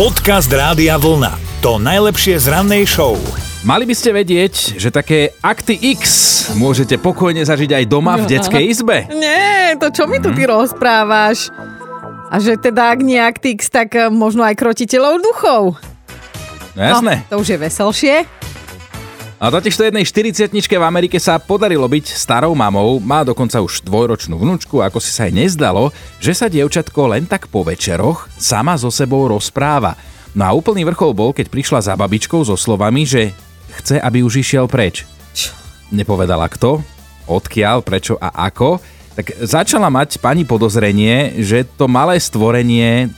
Podcast Rádia Vlna. To najlepšie z rannej show. Mali by ste vedieť, že také akty X môžete pokojne zažiť aj doma v detskej izbe. Nie, to čo mi tu ty rozprávaš? A že teda ak nie Actix, tak eh, možno aj krotiteľov duchov. No jasné. No, to už je veselšie. A totiž to jednej 40 v Amerike sa podarilo byť starou mamou, má dokonca už dvojročnú vnúčku, ako si sa jej nezdalo, že sa dievčatko len tak po večeroch sama so sebou rozpráva. No a úplný vrchol bol, keď prišla za babičkou so slovami, že chce, aby už išiel preč. Nepovedala kto, odkiaľ, prečo a ako, tak začala mať pani podozrenie, že to malé stvorenie,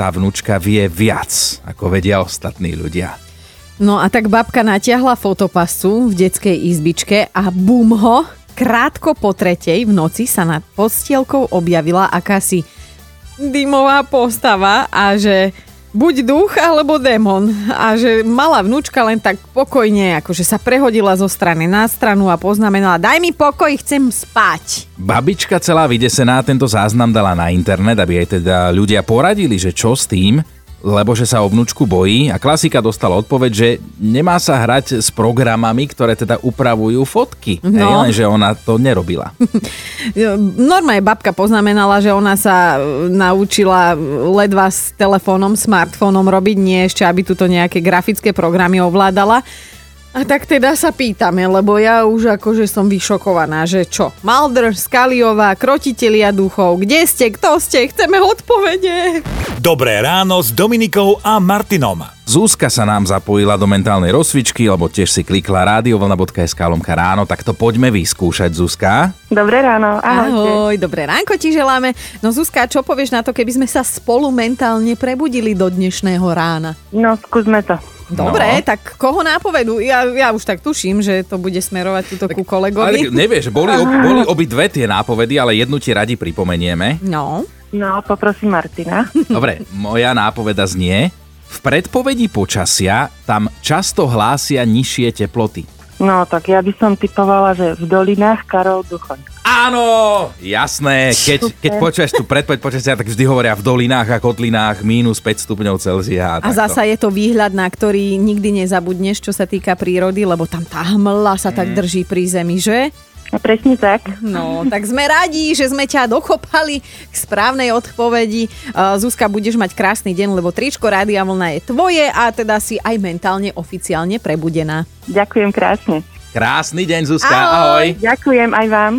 tá vnúčka vie viac, ako vedia ostatní ľudia. No a tak babka natiahla fotopascu v detskej izbičke a bum ho, krátko po tretej v noci sa nad postielkou objavila akási dymová postava a že buď duch alebo démon a že malá vnúčka len tak pokojne akože sa prehodila zo strany na stranu a poznamenala daj mi pokoj, chcem spať. Babička celá vydesená tento záznam dala na internet, aby aj teda ľudia poradili, že čo s tým, lebo že sa o vnúčku bojí a klasika dostala odpoveď, že nemá sa hrať s programami, ktoré teda upravujú fotky. No. Hej, lenže ona to nerobila. Normálne babka poznamenala, že ona sa e, naučila ledva s telefónom, smartfónom robiť, nie ešte, aby tuto nejaké grafické programy ovládala. A tak teda sa pýtame, lebo ja už akože som vyšokovaná, že čo? Maldr, Skaliová, krotitelia duchov, kde ste, kto ste, chceme odpovede. Dobré ráno s Dominikou a Martinom. Zúska sa nám zapojila do mentálnej rozcvičky, lebo tiež si klikla radiovlna.sk lomka ráno, tak to poďme vyskúšať, Zuzka. Dobré ráno, ahojte. Ahoj, dobré ránko ti želáme. No Zuzka, čo povieš na to, keby sme sa spolu mentálne prebudili do dnešného rána? No, skúsme to. Dobre, No. tak koho nápovedu? Ja, ja už tak tuším, že to bude smerovať túto ku Ale kolegovi. tak nevieš, boli, ob, boli obi dve tie nápovedy, ale jednu ti radi pripomenieme. No, No, poprosím Martina. Dobre, moja nápoveda znie, v predpovedi počasia tam často hlásia nižšie teploty. No, tak ja by som typovala, že v dolinách Karol Duchoň. Áno, jasné. Keď, keď počuješ tú predpoveď počasia, tak vždy hovoria v dolinách a kotlinách mínus 5 stupňov Celzia. a takto. zasa je to výhľad, na ktorý nikdy nezabudneš, čo sa týka prírody, lebo tam tá hmla sa tak drží pri zemi, že? A presne tak. No, tak sme radi, že sme ťa dokopali k správnej odpovedi. Uh, Zuzka, budeš mať krásny deň, lebo tričko Rádia Vlna je tvoje a teda si aj mentálne oficiálne prebudená. Ďakujem krásne. Krásny deň, Zuzka. Ahoj. Ahoj. Ďakujem aj vám.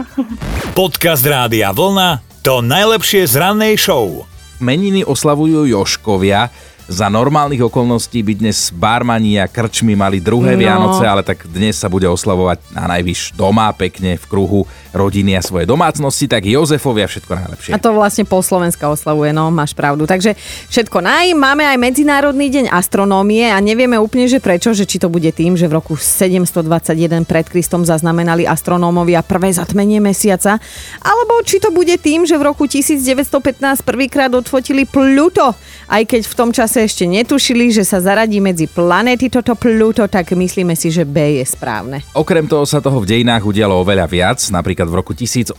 Podcast Rádia Vlna. To najlepšie z rannej show. Meniny oslavujú Joškovia. Za normálnych okolností by dnes barmani a krčmy mali druhé No. Vianoce, ale tak dnes sa bude oslavovať na najvyš doma, pekne v kruhu rodiny a svoje domácnosti, tak Jozefovia všetko najlepšie. A to vlastne po Slovenska oslavuje, no máš pravdu. Takže všetko naj. Máme aj Medzinárodný deň astronómie a nevieme úplne, že prečo, že či to bude tým, že v roku 721 pred Kristom zaznamenali astronómovia prvé zatmenie mesiaca, alebo či to bude tým, že v roku 1915 prvýkrát odfotili Pluto. Aj keď v tom čase ešte netušili, že sa zaradí medzi planéty toto Pluto, tak myslíme si, že B je správne. Okrem toho sa toho v dejinách udialo oveľa viac. Napríklad v roku 1856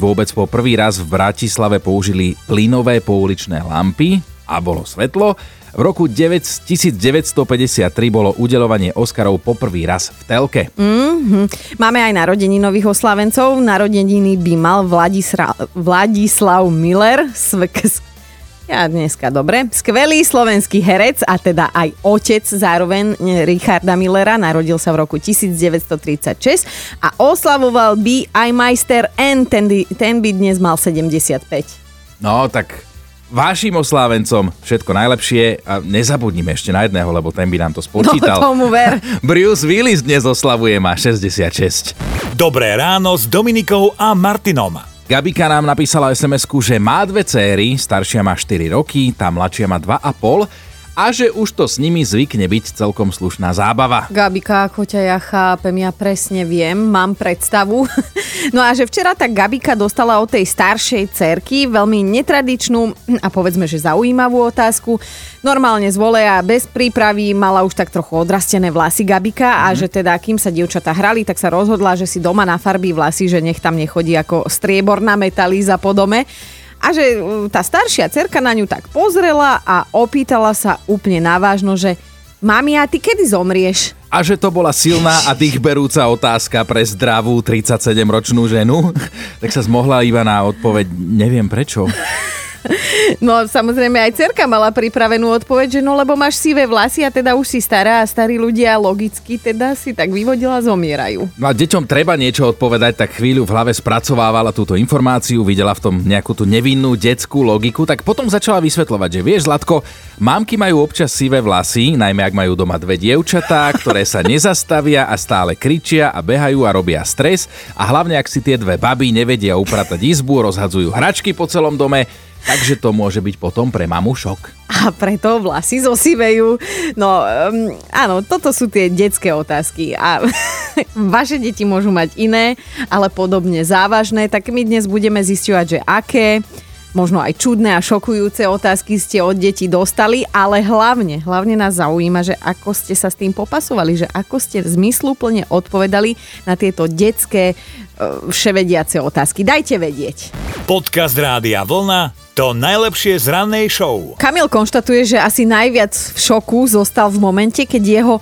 vôbec po prvý raz v Bratislave použili plynové pouličné lampy a bolo svetlo. V roku 9, 1953 bolo udelovanie Oscarov poprvý raz v telke. Mhm. Máme aj narodeninových oslavencov. Narodeniny by mal Vladisra, Vladislav Miller. Svek, ja dneska dobre. Skvelý slovenský herec a teda aj otec zároveň Richarda Millera. Narodil sa v roku 1936 a oslavoval by aj majster N. Ten, ten by dnes mal 75. No tak Vášim oslávencom všetko najlepšie a nezabudnime ešte na jedného, lebo ten by nám to spočítal. No, tomu ver. Bruce Willis dnes oslavuje, má 66. Dobré ráno s Dominikou a Martinom. Gabika nám napísala sms že má dve céry, staršia má 4 roky, tá mladšia má 2,5 a že už to s nimi zvykne byť celkom slušná zábava. Gabika, ako ťa ja chápem, ja presne viem, mám predstavu. No a že včera tak Gabika dostala od tej staršej cerky veľmi netradičnú a povedzme, že zaujímavú otázku. Normálne z voleja bez prípravy mala už tak trochu odrastené vlasy Gabika a že teda kým sa dievčatá hrali, tak sa rozhodla, že si doma nafarbí vlasy, že nech tam nechodí ako strieborná metalíza po dome. A že uh, tá staršia cerka na ňu tak pozrela a opýtala sa úplne navážno, že Mami, a ty kedy zomrieš? A že to bola silná a dýchberúca otázka pre zdravú 37-ročnú ženu, tak sa zmohla iba na odpoveď, neviem prečo. No samozrejme aj cerka mala pripravenú odpoveď, že no lebo máš sivé vlasy a teda už si stará a starí ľudia logicky teda si tak vyvodila zomierajú. No a deťom treba niečo odpovedať, tak chvíľu v hlave spracovávala túto informáciu, videla v tom nejakú tú nevinnú detskú logiku, tak potom začala vysvetľovať, že vieš Zlatko, mámky majú občas sivé vlasy, najmä ak majú doma dve dievčatá, ktoré sa nezastavia a stále kričia a behajú a robia stres a hlavne ak si tie dve baby nevedia upratať izbu, rozhadzujú hračky po celom dome, Takže to môže byť potom pre mamu šok. A preto vlasy zosivejú. No, um, áno, toto sú tie detské otázky. A vaše deti môžu mať iné, ale podobne závažné. Tak my dnes budeme zisťovať, že aké možno aj čudné a šokujúce otázky ste od detí dostali, ale hlavne, hlavne nás zaujíma, že ako ste sa s tým popasovali, že ako ste zmysluplne odpovedali na tieto detské vševediace otázky. Dajte vedieť. Podcast Rádia Vlna to najlepšie z rannej show. Kamil konštatuje, že asi najviac v šoku zostal v momente, keď jeho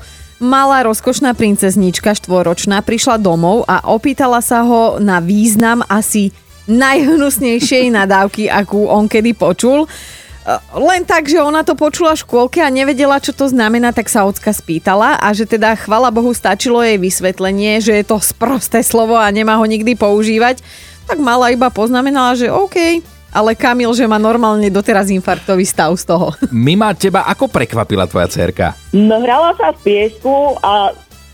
malá rozkošná princeznička štvoročná prišla domov a opýtala sa ho na význam asi najhnusnejšej nadávky, akú on kedy počul. Len tak, že ona to počula v škôlke a nevedela, čo to znamená, tak sa ocka spýtala a že teda chvala Bohu stačilo jej vysvetlenie, že je to sprosté slovo a nemá ho nikdy používať, tak mala iba poznamenala, že OK, ale Kamil, že má normálne doteraz infarktový stav z toho. Mima, teba ako prekvapila tvoja cerka? No hrala sa v piesku a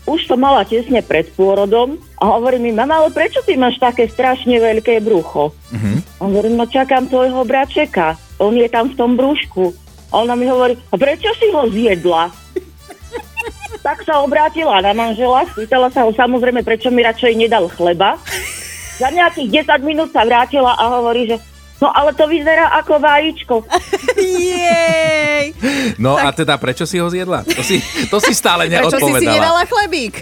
už to mala tesne pred pôrodom a hovorí mi, mama, ale prečo ty máš také strašne veľké brucho? Uh-huh. A hovorím, no čakám tvojho bračeka, on je tam v tom brúšku. A ona mi hovorí, a prečo si ho zjedla? tak sa obrátila na manžela, spýtala sa ho samozrejme, prečo mi radšej nedal chleba. Za nejakých 10 minút sa vrátila a hovorí, že No ale to vyzerá ako vajíčko. Jej! No tak... a teda prečo si ho zjedla? To si, to si stále neodpovedala. Prečo si si nedala chlebík?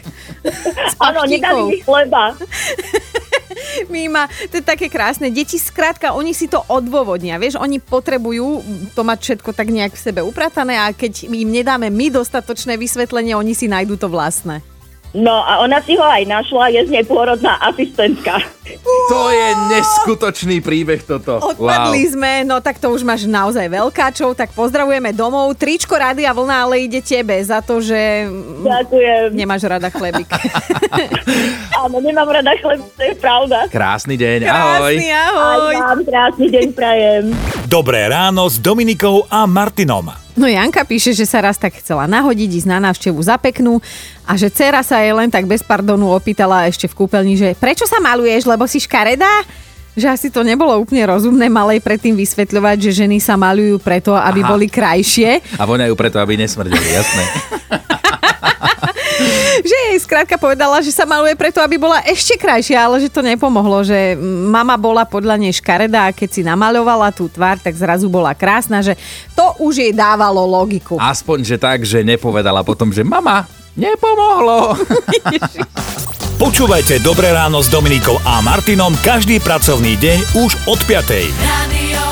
Áno, nedali mi chleba. Mima, to je také krásne. Deti skrátka, oni si to odôvodnia. Vieš, oni potrebujú to mať všetko tak nejak v sebe upratané a keď im nedáme my dostatočné vysvetlenie, oni si nájdú to vlastné. No a ona si ho aj našla, je z nej pôrodná asistentka. To je neskutočný príbeh toto. Odpadli wow. sme, no tak to už máš naozaj veľkáčov, tak pozdravujeme domov. Tričko rady a vlna ale ide tebe za to, že Ďakujem. nemáš rada chlebík. Áno, nemám rada chlebík, to je pravda. Krásny deň, ahoj. Krásny, ahoj. Aj vám krásny deň prajem. Dobré ráno s Dominikou a Martinom. No Janka píše, že sa raz tak chcela nahodiť, ísť na návštevu za peknú a že dcera sa jej len tak bez pardonu opýtala ešte v kúpeľni, že prečo sa maluješ, lebo si škaredá? Že asi to nebolo úplne rozumné malej predtým vysvetľovať, že ženy sa malujú preto, aby Aha. boli krajšie. A voňajú preto, aby nesmrdeli, jasné. že jej skrátka povedala, že sa maluje preto, aby bola ešte krajšia, ale že to nepomohlo, že mama bola podľa nej škaredá a keď si namaľovala tú tvár, tak zrazu bola krásna, že to už jej dávalo logiku. Aspoň, že tak, že nepovedala potom, že mama, nepomohlo. Počúvajte Dobré ráno s Dominikou a Martinom každý pracovný deň už od 5. Radio.